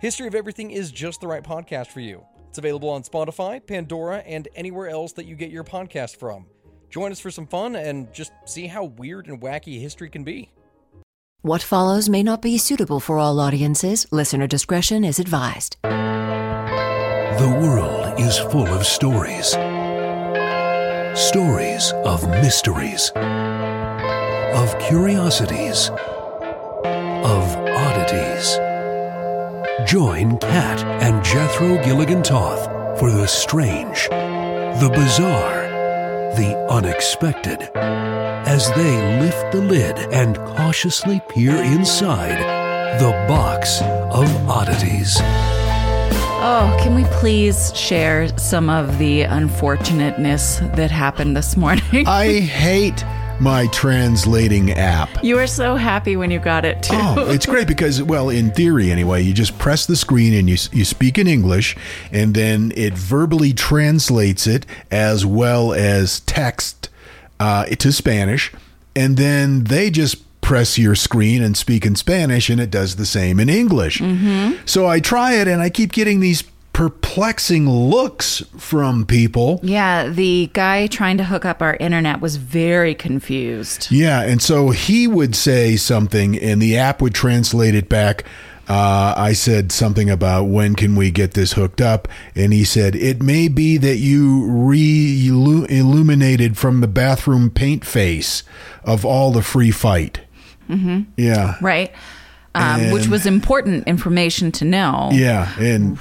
History of Everything is just the right podcast for you. It's available on Spotify, Pandora, and anywhere else that you get your podcast from. Join us for some fun and just see how weird and wacky history can be. What follows may not be suitable for all audiences. Listener discretion is advised. The world is full of stories stories of mysteries, of curiosities, of oddities. Join Kat and Jethro Gilligan Toth for the strange, the bizarre the unexpected as they lift the lid and cautiously peer inside the box of oddities. Oh, can we please share some of the unfortunateness that happened this morning? I hate my translating app. You were so happy when you got it too. Oh, it's great because, well, in theory anyway, you just press the screen and you you speak in English, and then it verbally translates it as well as text uh, to Spanish, and then they just press your screen and speak in Spanish, and it does the same in English. Mm-hmm. So I try it, and I keep getting these perplexing looks from people. Yeah, the guy trying to hook up our internet was very confused. Yeah, and so he would say something, and the app would translate it back. Uh, I said something about when can we get this hooked up, and he said it may be that you re-illuminated from the bathroom paint face of all the free fight. Mm-hmm. Yeah, right. Um, which was important information to know. Yeah, and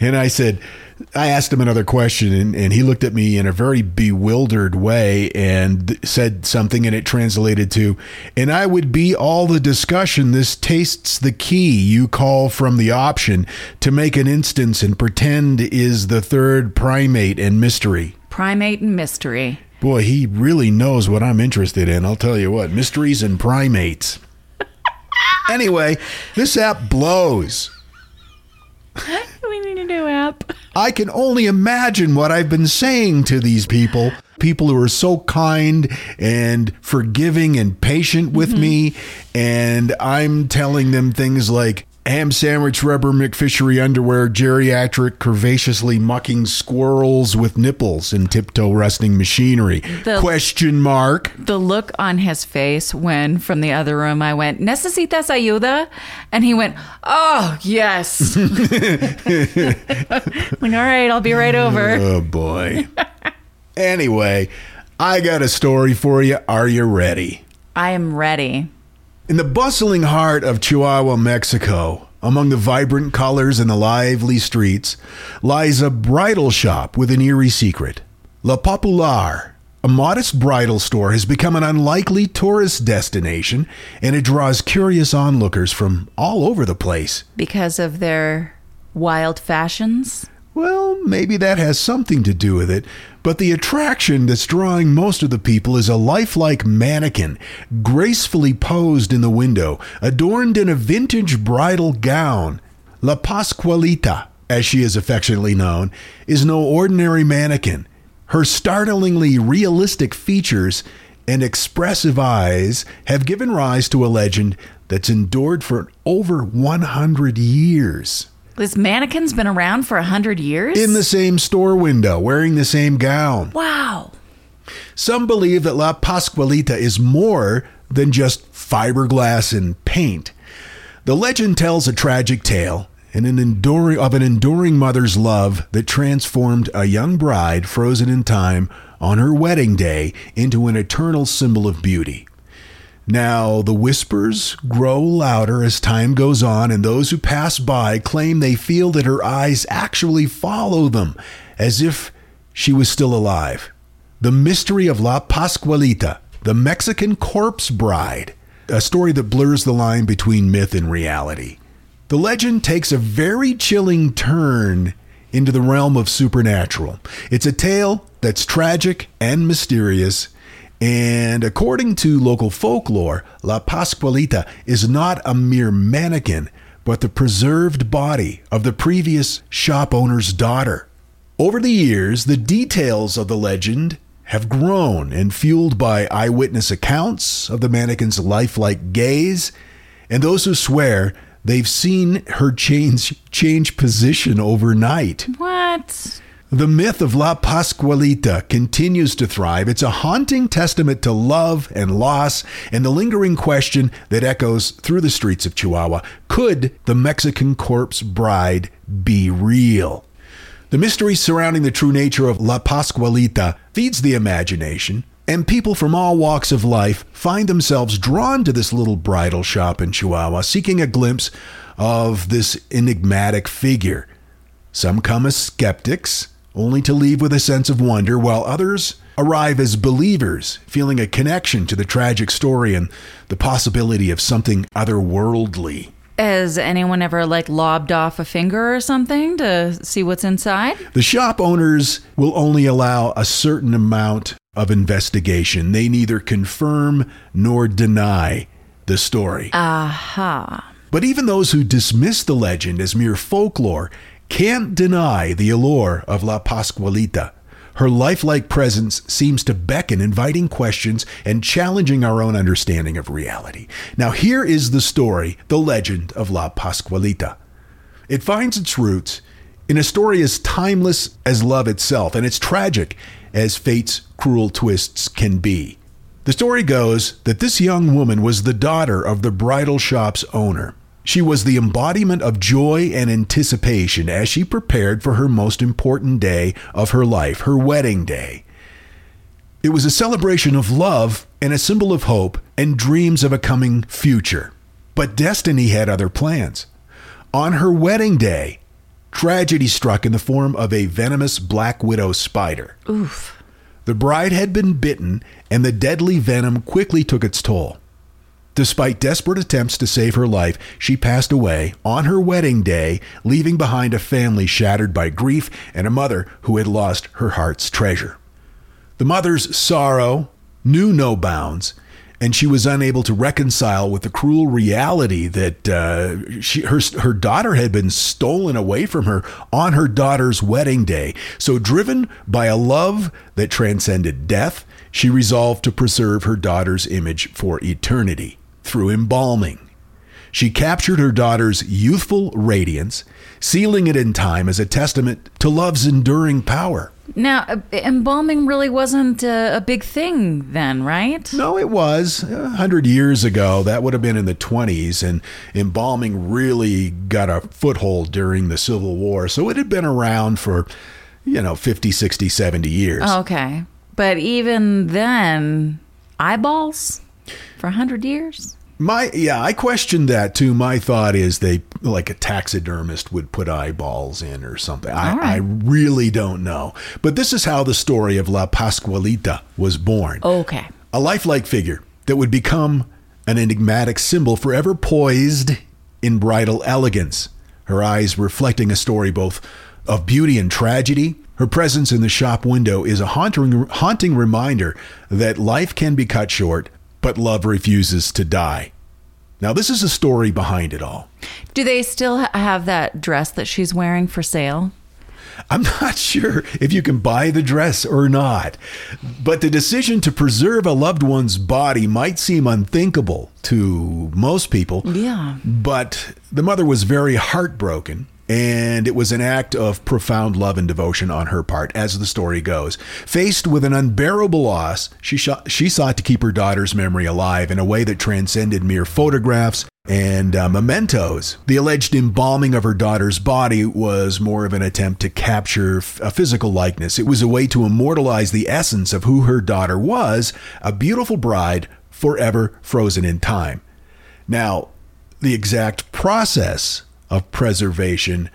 and I said, I asked him another question, and, and, he looked at me in a very bewildered way and said something, and it translated to, and I would be all the discussion. This tastes the key you call from the option to make an instance and pretend is the third primate and mystery. Primate and mystery. Boy, he really knows what I'm interested in. I'll tell you what mysteries and primates. anyway, this app blows. we need a new app. I can only imagine what I've been saying to these people. People who are so kind and forgiving and patient with mm-hmm. me. And I'm telling them things like, ham sandwich rubber McFishery underwear geriatric curvaceously mucking squirrels with nipples and tiptoe resting machinery? The, question mark. The look on his face when from the other room i went necesitas ayuda? And he went oh yes. Like, all right i'll be right over. Oh boy. Anyway i got a story for you. Are you ready? I am ready in the bustling heart of Chihuahua, Mexico, among the vibrant colors and the lively streets, lies a bridal shop with an eerie secret. La Popular, a modest bridal store, has become an unlikely tourist destination, and it draws curious onlookers from all over the place. Because of their wild fashions? Well, maybe that has something to do with it, but the attraction that's drawing most of the people is a lifelike mannequin, gracefully posed in the window, adorned in a vintage bridal gown. La Pascualita, as she is affectionately known, is no ordinary mannequin. Her startlingly realistic features and expressive eyes have given rise to a legend that's endured for over 100 years. This mannequin's been around for a hundred years? In the same store window, wearing the same gown. Wow. Some believe that La Pascualita is more than just fiberglass and paint. The legend tells a tragic tale, and an enduring of an enduring mother's love that transformed a young bride frozen in time on her wedding day into an eternal symbol of beauty. Now, the whispers grow louder as time goes on, and those who pass by claim they feel that her eyes actually follow them, as if she was still alive. The mystery of La Pascualita, the Mexican corpse bride, a story that blurs the line between myth and reality. The legend takes a very chilling turn into the realm of supernatural. It's a tale that's tragic and mysterious, and according to local folklore, La Pascualita is not a mere mannequin, but the preserved body of the previous shop owner's daughter. Over the years, the details of the legend have grown and fueled by eyewitness accounts of the mannequin's lifelike gaze, and those who swear they've seen her change change position overnight. What? The myth of La Pascualita continues to thrive. It's a haunting testament to love and loss and the lingering question that echoes through the streets of Chihuahua could the Mexican corpse bride be real? The mystery surrounding the true nature of La Pascualita feeds the imagination, and people from all walks of life find themselves drawn to this little bridal shop in Chihuahua, seeking a glimpse of this enigmatic figure. Some come as skeptics, only to leave with a sense of wonder, while others arrive as believers, feeling a connection to the tragic story and the possibility of something otherworldly. Has anyone ever like lobbed off a finger or something to see what's inside? The shop owners will only allow a certain amount of investigation. They neither confirm nor deny the story. Aha. But even those who dismiss the legend as mere folklore can't deny the allure of La Pascualita. Her lifelike presence seems to beckon, inviting questions and challenging our own understanding of reality. Now, here is the story, the legend of La Pascualita. It finds its roots in a story as timeless as love itself, and it's tragic as fate's cruel twists can be. The story goes that this young woman was the daughter of the bridal shop's owner. She was the embodiment of joy and anticipation as she prepared for her most important day of her life, her wedding day. It was a celebration of love and a symbol of hope and dreams of a coming future. But destiny had other plans. On her wedding day, tragedy struck in the form of a venomous black widow spider. Oof. The bride had been bitten, and the deadly venom quickly took its toll. Despite desperate attempts to save her life, she passed away on her wedding day, leaving behind a family shattered by grief and a mother who had lost her heart's treasure. The mother's sorrow knew no bounds, and she was unable to reconcile with the cruel reality that uh, she, her, her daughter had been stolen away from her on her daughter's wedding day. So, driven by a love that transcended death, she resolved to preserve her daughter's image for eternity through embalming. She captured her daughter's youthful radiance, sealing it in time as a testament to love's enduring power. Now, uh, embalming really wasn't a, a big thing then, right? No, it was. A hundred years ago, that would have been in the 20s, and embalming really got a foothold during the Civil War. So it had been around for, you know, 50, 60, 70 years. Okay. But even then, eyeballs for a 100 years? My yeah, I questioned that too. My thought is they like a taxidermist would put eyeballs in or something. I, right. I really don't know. But this is how the story of La Pascualita was born. Okay. A lifelike figure that would become an enigmatic symbol forever poised in bridal elegance. Her eyes reflecting a story both of beauty and tragedy. Her presence in the shop window is a haunting, haunting reminder that life can be cut short, but love refuses to die. Now, this is a story behind it all. Do they still have that dress that she's wearing for sale? I'm not sure if you can buy the dress or not, but the decision to preserve a loved one's body might seem unthinkable to most people. Yeah. But the mother was very heartbroken, and it was an act of profound love and devotion on her part, as the story goes. Faced with an unbearable loss, she, sh- she sought to keep her daughter's memory alive in a way that transcended mere photographs and uh, mementos. The alleged embalming of her daughter's body was more of an attempt to capture f- a physical likeness. It was a way to immortalize the essence of who her daughter was a beautiful bride forever frozen in time. Now, the exact process of preservation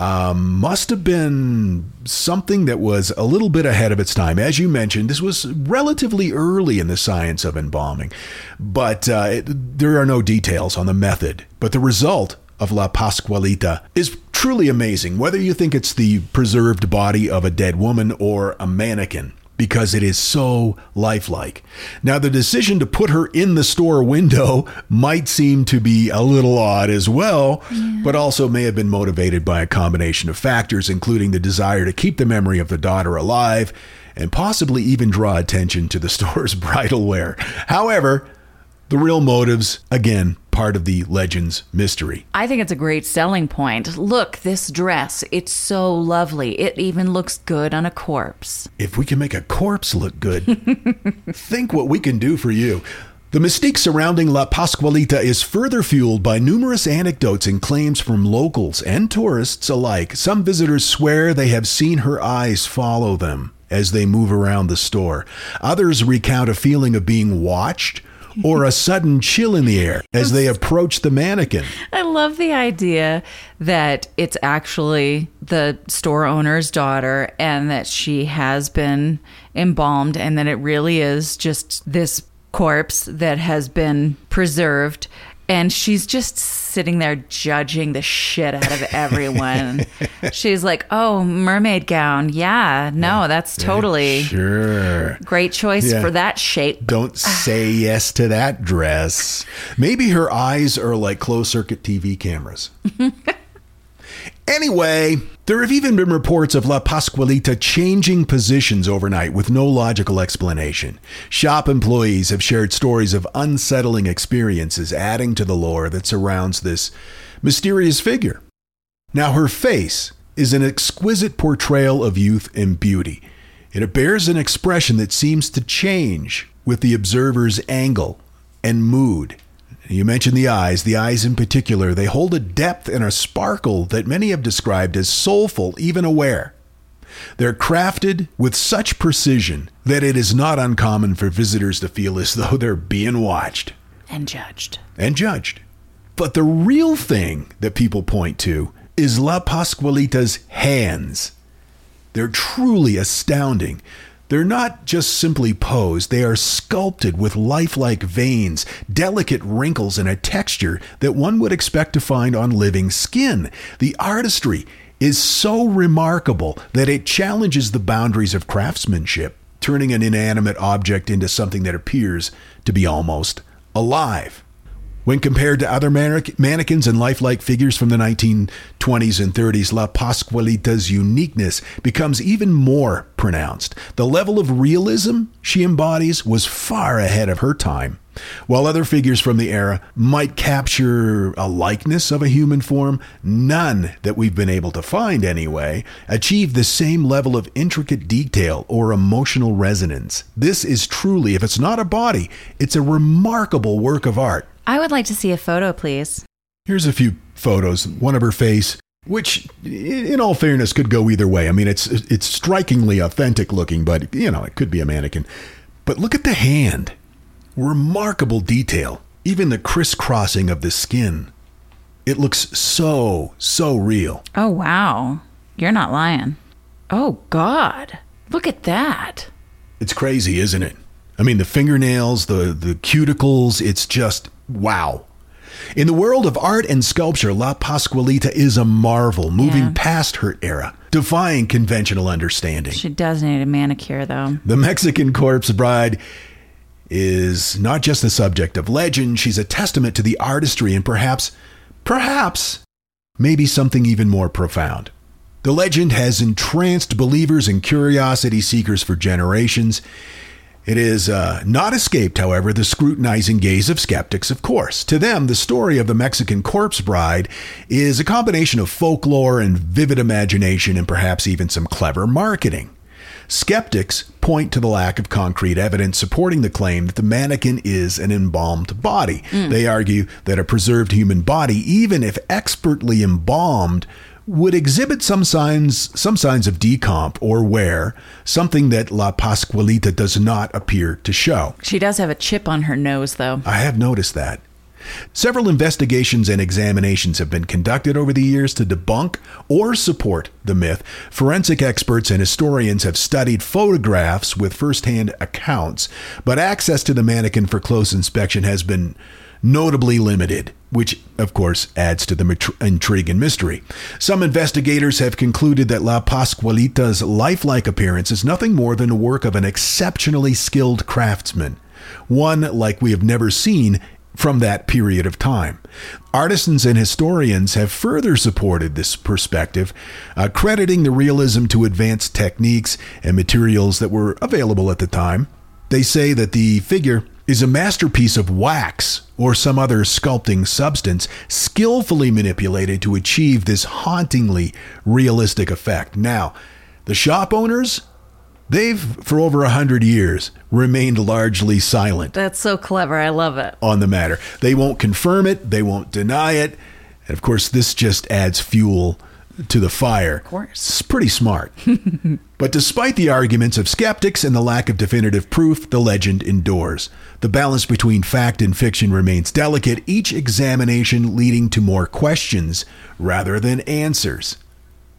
um, must have been something that was a little bit ahead of its time. As you mentioned, this was relatively early in the science of embalming, but uh, it, there are no details on the method. But the result of La Pascualita is truly amazing, whether you think it's the preserved body of a dead woman or a mannequin because it is so lifelike. Now, the decision to put her in the store window might seem to be a little odd as well, yeah. but also may have been motivated by a combination of factors, including the desire to keep the memory of the daughter alive and possibly even draw attention to the store's bridal wear. However, the real motives, again, part of the legend's mystery. I think it's a great selling point. Look, this dress, it's so lovely. It even looks good on a corpse. If we can make a corpse look good, think what we can do for you. The mystique surrounding La Pascualita is further fueled by numerous anecdotes and claims from locals and tourists alike. Some visitors swear they have seen her eyes follow them as they move around the store. Others recount a feeling of being watched or a sudden chill in the air as they approach the mannequin. I love the idea that it's actually the store owner's daughter and that she has been embalmed and that it really is just this corpse that has been preserved and she's just sitting there judging the shit out of everyone. she's like, "Oh, mermaid gown. Yeah, no, that's totally sure. Great choice yeah. for that shape." Don't say yes to that dress. Maybe her eyes are like closed circuit TV cameras. Anyway, there have even been reports of La Pascualita changing positions overnight with no logical explanation. Shop employees have shared stories of unsettling experiences, adding to the lore that surrounds this mysterious figure. Now, her face is an exquisite portrayal of youth and beauty. It bears an expression that seems to change with the observer's angle and mood. You mentioned the eyes. The eyes, in particular, they hold a depth and a sparkle that many have described as soulful, even aware. They're crafted with such precision that it is not uncommon for visitors to feel as though they're being watched and judged. And judged. But the real thing that people point to is La Pascualita's hands. They're truly astounding. They're not just simply posed, they are sculpted with lifelike veins, delicate wrinkles, and a texture that one would expect to find on living skin. The artistry is so remarkable that it challenges the boundaries of craftsmanship, turning an inanimate object into something that appears to be almost alive. When compared to other mannequins and lifelike figures from the 1920s and 30s, La Pascualita's uniqueness becomes even more pronounced. The level of realism she embodies was far ahead of her time. While other figures from the era might capture a likeness of a human form, none that we've been able to find anyway achieve the same level of intricate detail or emotional resonance. This is truly, if it's not a body, it's a remarkable work of art. I would like to see a photo, please. Here's a few photos. One of her face, which, in all fairness, could go either way. I mean, it's it's strikingly authentic looking, but you know, it could be a mannequin. But look at the hand. Remarkable detail. Even the crisscrossing of the skin. It looks so, so real. Oh, wow. You're not lying. Oh, God. Look at that. It's crazy, isn't it? I mean, the fingernails, the, the cuticles, it's just wow. In the world of art and sculpture, La Pascualita is a marvel, moving yeah. past her era, defying conventional understanding. She does need a manicure, though. The Mexican corpse bride is not just the subject of legend, she's a testament to the artistry and perhaps, perhaps, maybe something even more profound. The legend has entranced believers and curiosity seekers for generations. It is uh, not escaped, however, the scrutinizing gaze of skeptics, of course. To them, the story of the Mexican corpse bride is a combination of folklore and vivid imagination and perhaps even some clever marketing. Skeptics point to the lack of concrete evidence supporting the claim that the mannequin is an embalmed body. Hmm. They argue that a preserved human body, even if expertly embalmed, would exhibit some signs some signs of decomp or wear, something that La Pascualita does not appear to show. She does have a chip on her nose, though. I have noticed that. Several investigations and examinations have been conducted over the years to debunk or support the myth. Forensic experts and historians have studied photographs with firsthand accounts, but access to the mannequin for close inspection has been notably limited, which, of course, adds to the intrigue and mystery. Some investigators have concluded that La Pascualita's lifelike appearance is nothing more than the work of an exceptionally skilled craftsman, one like we have never seen from that period of time. Artisans and historians have further supported this perspective, uh, crediting the realism to advanced techniques and materials that were available at the time. They say that the figure is a masterpiece of wax or some other sculpting substance skillfully manipulated to achieve this hauntingly realistic effect. Now, the shop owners, they've, for over a hundred years, remained largely silent That's so clever. I love it. on the matter. They won't confirm it, they won't deny it. And of course, this just adds fuel to the fire. Of course. It's pretty smart. but despite the arguments of skeptics and the lack of definitive proof, the legend endures. The balance between fact and fiction remains delicate, each examination leading to more questions rather than answers.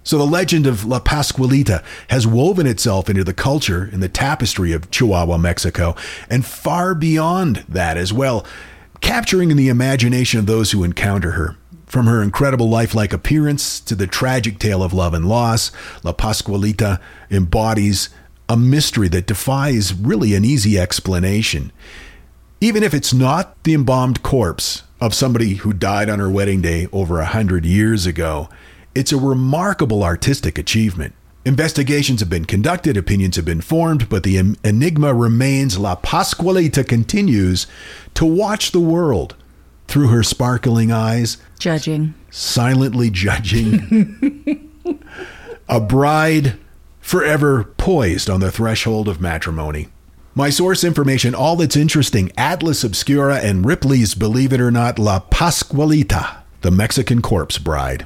So the legend of La Pascualita has woven itself into the culture and the tapestry of Chihuahua, Mexico, and far beyond that as well, capturing in the imagination of those who encounter her. From her incredible lifelike appearance to the tragic tale of love and loss, La Pascualita embodies a mystery that defies really an easy explanation. Even if it's not the embalmed corpse of somebody who died on her wedding day over a hundred years ago, it's a remarkable artistic achievement. Investigations have been conducted, opinions have been formed, but the enigma remains. La Pascualita continues to watch the world through her sparkling eyes, Judging. silently judging. a bride forever poised on the threshold of matrimony. My source information, all that's interesting Atlas Obscura and Ripley's Believe It or Not, La Pascualita, the Mexican corpse bride.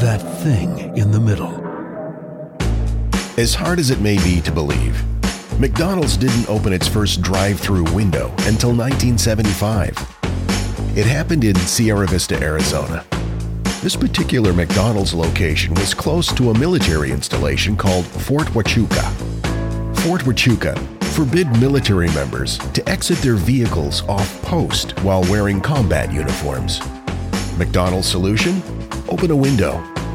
that thing in the middle. As hard as it may be to believe, McDonald's didn't open its first drive through window until 1975. It happened in Sierra Vista, Arizona. This particular McDonald's location was close to a military installation called Fort Huachuca. Fort Huachuca forbid military members to exit their vehicles off post while wearing combat uniforms. McDonald's solution? Open a window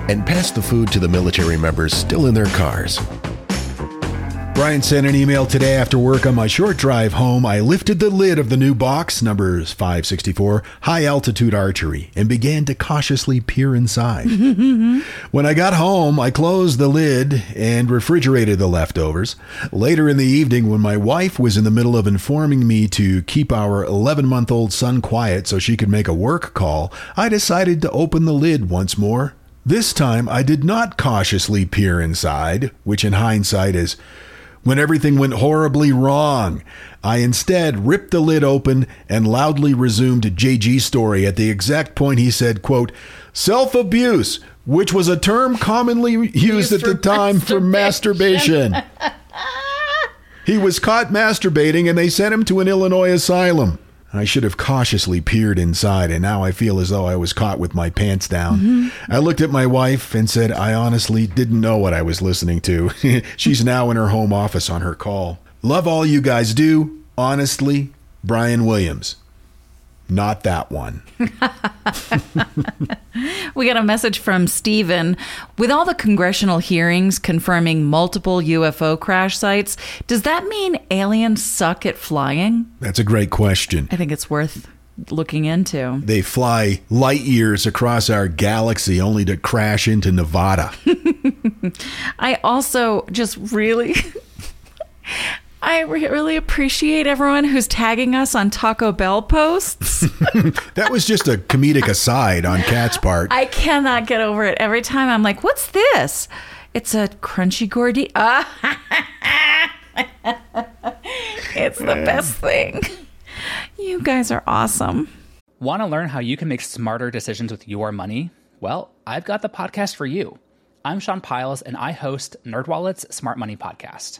and pass the food to the military members still in their cars. Brian sent an email today after work on my short drive home. I lifted the lid of the new box, numbers 564, high altitude archery, and began to cautiously peer inside. when I got home, I closed the lid and refrigerated the leftovers. Later in the evening, when my wife was in the middle of informing me to keep our 11 month old son quiet so she could make a work call, I decided to open the lid once more. This time, I did not cautiously peer inside, which in hindsight is when everything went horribly wrong. I instead ripped the lid open and loudly resumed JG's story at the exact point he said, quote, self-abuse, which was a term commonly used at the time for masturbation. he was caught masturbating and they sent him to an Illinois asylum. I should have cautiously peered inside, and now I feel as though I was caught with my pants down. I looked at my wife and said, I honestly didn't know what I was listening to. She's now in her home office on her call. Love all you guys do. Honestly, Brian Williams. Not that one. We got a message from Steven. With all the congressional hearings confirming multiple UFO crash sites, does that mean aliens suck at flying? That's a great question. I think it's worth looking into. They fly light years across our galaxy only to crash into Nevada. I also just really. I re- really appreciate everyone who's tagging us on Taco Bell posts. That was just a comedic aside on Kat's part. I cannot get over it. Every time I'm like, what's this? It's a crunchy gordy. Ah. it's the best thing. You guys are awesome. Want to learn how you can make smarter decisions with your money? Well, I've got the podcast for you. I'm Sean Pyles, and I host NerdWallet's Smart Money Podcast.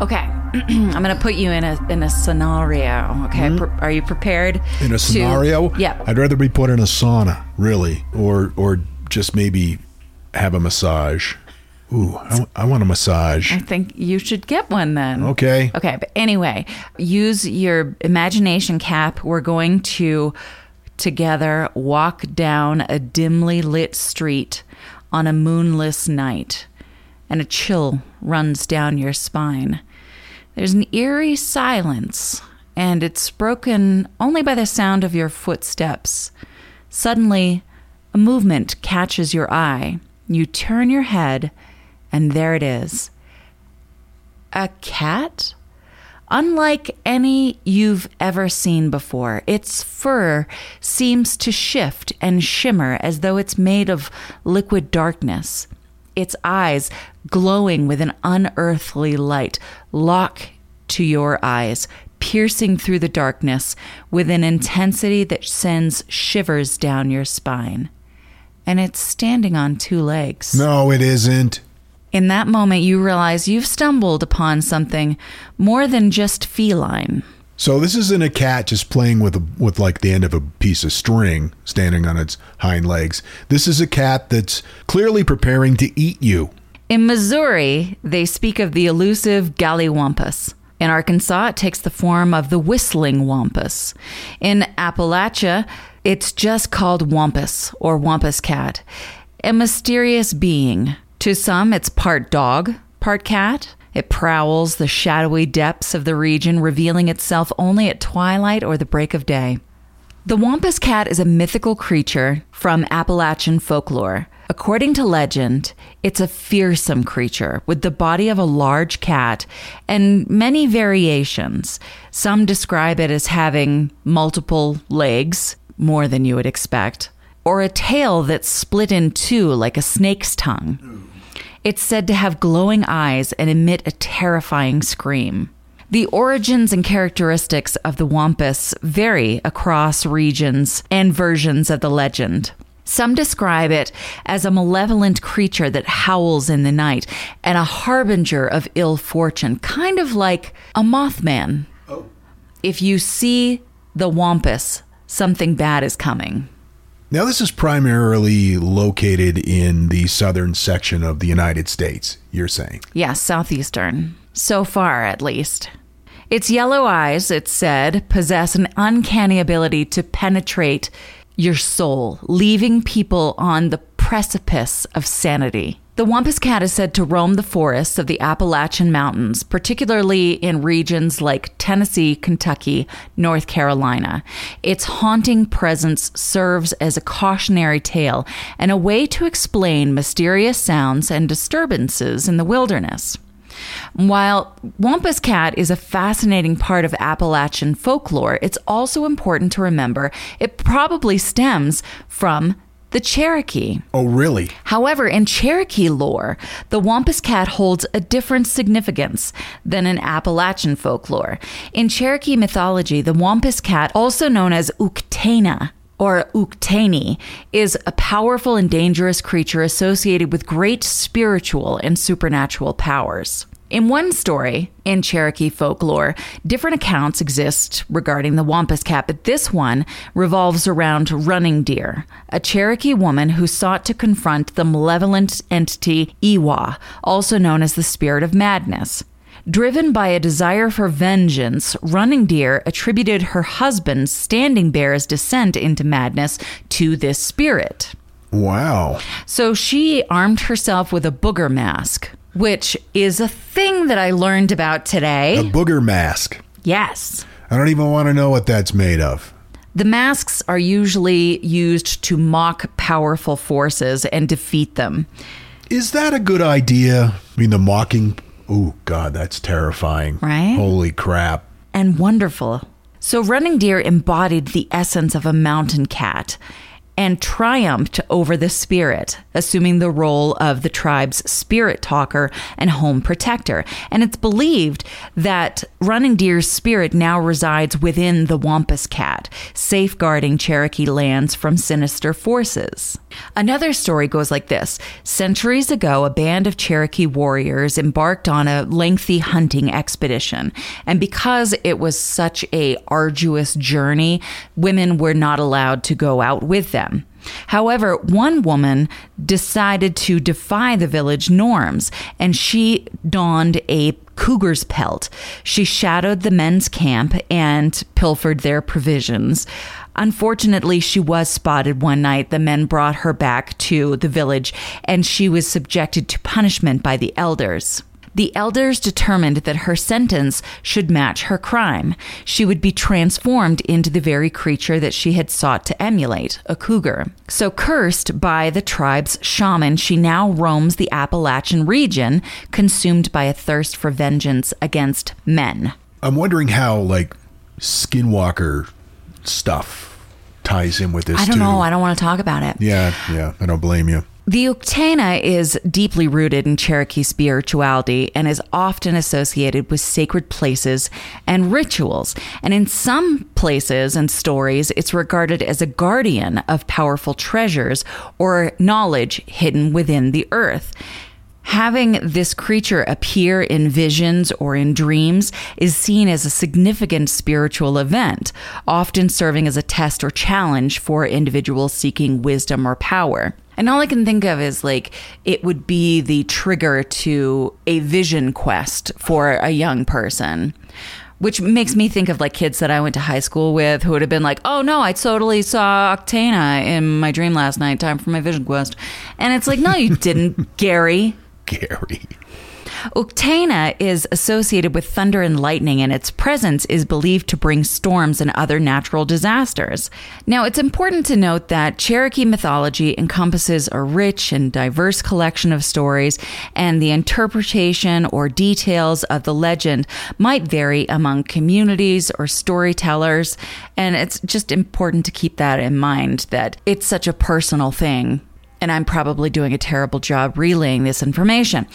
Okay, I'm going to put you in a in a scenario. Okay, hmm? Pre- are you prepared? In a to- scenario, yeah. I'd rather be put in a sauna, really, or or just maybe have a massage. Ooh, I, I want a massage. I think you should get one then. Okay. Okay, but anyway, use your imagination cap. We're going to together walk down a dimly lit street on a moonless night, and a chill runs down your spine. There's an eerie silence, and it's broken only by the sound of your footsteps. Suddenly, a movement catches your eye. You turn your head, and there it is a cat? Unlike any you've ever seen before, its fur seems to shift and shimmer as though it's made of liquid darkness. Its eyes, glowing with an unearthly light, lock to your eyes, piercing through the darkness with an intensity that sends shivers down your spine. And it's standing on two legs. No, it isn't. In that moment, you realize you've stumbled upon something more than just feline. So this isn't a cat just playing with a, with like the end of a piece of string standing on its hind legs. This is a cat that's clearly preparing to eat you. In Missouri, they speak of the elusive gallywampus. In Arkansas, it takes the form of the whistling wampus. In Appalachia, it's just called wampus or wampus cat, a mysterious being. To some, it's part dog, part cat. It prowls the shadowy depths of the region, revealing itself only at twilight or the break of day. The Wampus cat is a mythical creature from Appalachian folklore. According to legend, it's a fearsome creature with the body of a large cat and many variations. Some describe it as having multiple legs, more than you would expect, or a tail that's split in two like a snake's tongue. It's said to have glowing eyes and emit a terrifying scream. The origins and characteristics of the Wampus vary across regions and versions of the legend. Some describe it as a malevolent creature that howls in the night and a harbinger of ill fortune, kind of like a Mothman. Oh. If you see the Wampus, something bad is coming. Now this is primarily located in the southern section of the United States, you're saying. Yeah, southeastern. So far, at least. Its yellow eyes, it's said, possess an uncanny ability to penetrate your soul, leaving people on the precipice of sanity. The Wampus cat is said to roam the forests of the Appalachian Mountains, particularly in regions like Tennessee, Kentucky, North Carolina. Its haunting presence serves as a cautionary tale and a way to explain mysterious sounds and disturbances in the wilderness. While Wampus Cat is a fascinating part of Appalachian folklore, it's also important to remember it probably stems from the Cherokee. Oh, really? However, in Cherokee lore, the Wampus Cat holds a different significance than in Appalachian folklore. In Cherokee mythology, the Wampus Cat, also known as Uktana, or Uktani, is a powerful and dangerous creature associated with great spiritual and supernatural powers. In one story, in Cherokee folklore, different accounts exist regarding the Wampus Cat, but this one revolves around Running Deer, a Cherokee woman who sought to confront the malevolent entity Iwa, also known as the Spirit of Madness. Driven by a desire for vengeance, Running Deer attributed her husband's Standing Bear's descent into madness to this spirit. Wow. So she armed herself with a booger mask, which is a thing that I learned about today. A booger mask. yes. I don't even want to know what that's made of. The masks are usually used to mock powerful forces and defeat them. Is that a good idea? I mean, the mocking. Oh, God, that's terrifying. Right? Holy crap. and wonderful. So, Running Deer embodied the essence of a mountain cat and triumphed over the spirit, assuming the role of the tribe's spirit talker and home protector. And it's believed that Running Deer's spirit now resides within the Wampus cat, safeguarding Cherokee lands from sinister forces. Another story goes like this Centuries ago, a band of Cherokee warriors embarked on a lengthy hunting expedition. And because it was such a arduous journey, women were not allowed to go out with them. However, one woman decided to defy the village norms and she donned a cougar's pelt. She shadowed the men's camp and pilfered their provisions. Unfortunately, she was spotted one night. The men brought her back to the village and she was subjected to punishment by the elders. The elders determined that her sentence should match her crime. She would be transformed into the very creature that she had sought to emulate, a cougar. So, cursed by the tribe's shaman, she now roams the Appalachian region, consumed by a thirst for vengeance against men. I'm wondering how, like, skinwalker stuff ties in with this, I don't too. know. I don't want to talk about it. Yeah, yeah. I don't blame you. The Uktena is deeply rooted in Cherokee spirituality and is often associated with sacred places and rituals. And in some places and stories, it's regarded as a guardian of powerful treasures or knowledge hidden within the earth. Having this creature appear in visions or in dreams is seen as a significant spiritual event, often serving as a test or challenge for individuals seeking wisdom or power. And all I can think of is like it would be the trigger to a vision quest for a young person. Which makes me think of like kids that I went to high school with who would have been like, oh no, I totally saw Uktena in my dream last night, time for my vision quest. And it's like, no, you didn't, Gary. Gary. Uktena is associated with thunder and lightning, and its presence is believed to bring storms and other natural disasters. Now, it's important to note that Cherokee mythology encompasses a rich and diverse collection of stories, and the interpretation or details of the legend might vary among communities or storytellers. And it's just important to keep that in mind that it's such a personal thing and I'm probably doing a terrible job relaying this information.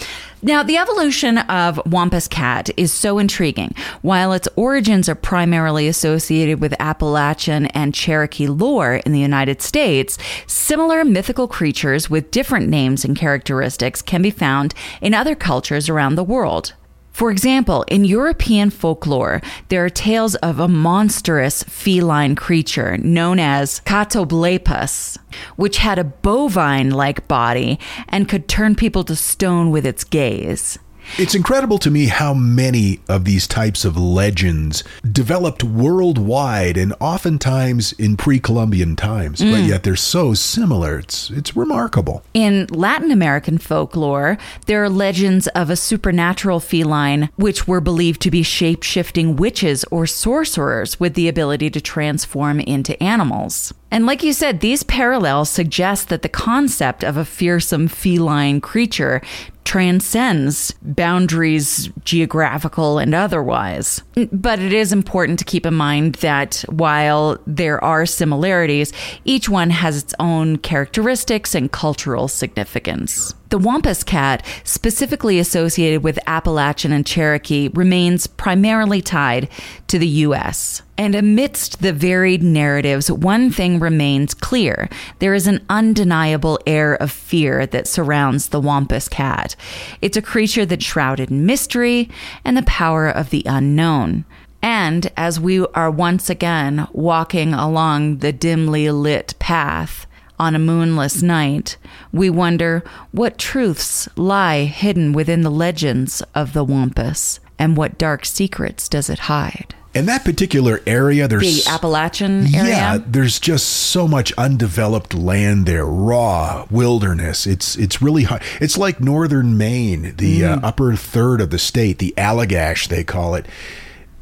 Now, the evolution of Wampus cat is so intriguing. While its origins are primarily associated with Appalachian and Cherokee lore in the United States, similar mythical creatures with different names and characteristics can be found in other cultures around the world. For example, in European folklore, there are tales of a monstrous feline creature known as Catoblepus, which had a bovine like body and could turn people to stone with its gaze. It's incredible to me how many of these types of legends developed worldwide and oftentimes in pre-Columbian times, but Mm. yet they're so similar. It's it's remarkable. In Latin American folklore, there are legends of a supernatural feline which were believed to be shape shifting witches or sorcerers with the ability to transform into animals. And like you said, these parallels suggest that the concept of a fearsome feline creature transcends boundaries, geographical and otherwise. But it is important to keep in mind that while there are similarities, each one has its own characteristics and cultural significance. The Wampus cat, specifically associated with Appalachian and Cherokee, remains primarily tied to the U.S. And amidst the varied narratives, one thing remains clear. There is an undeniable air of fear that surrounds the Wampus cat. It's a creature that's shrouded in mystery and the power of the unknown. And as we are once again walking along the dimly lit path, on a moonless night, we wonder what truths lie hidden within the legends of the Wampus and what dark secrets does it hide. In that particular area, there's The Appalachian area? Yeah, there's just so much undeveloped land there, raw wilderness. It's it's really hard. It's like northern Maine, the uh, Mm. upper third of the state, the Allagash they call it.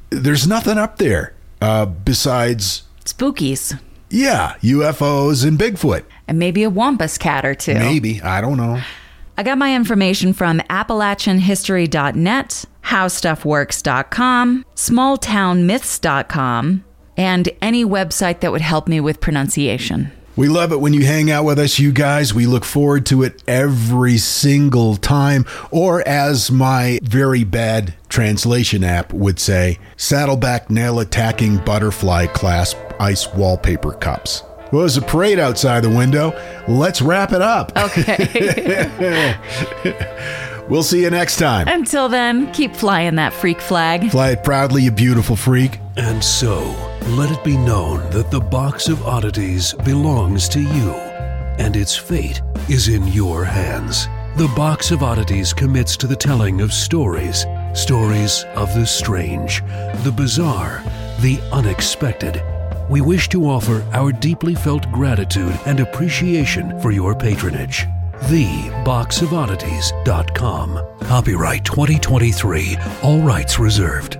There's nothing up there uh, besides spookies. Yeah, UFOs and Bigfoot. And maybe a wampus cat or two. Maybe. I don't know. I got my information from AppalachianHistory.net, HowStuffWorks.com, SmallTownMyths.com, and any website that would help me with pronunciation. We love it when you hang out with us, you guys. We look forward to it every single time. Or, as my very bad translation app would say, saddleback nail attacking butterfly clasp ice wallpaper cups. Well, there's a parade outside the window. Let's wrap it up. Okay. we'll see you next time. Until then, keep flying that freak flag. Fly it proudly, you beautiful freak. And so, let it be known that the box of oddities belongs to you, and its fate is in your hands. The Box of Oddities commits to the telling of stories, stories of the strange, the bizarre, the unexpected. We wish to offer our deeply felt gratitude and appreciation for your patronage. TheBoxOfOddities.com. Copyright 2023. All rights reserved.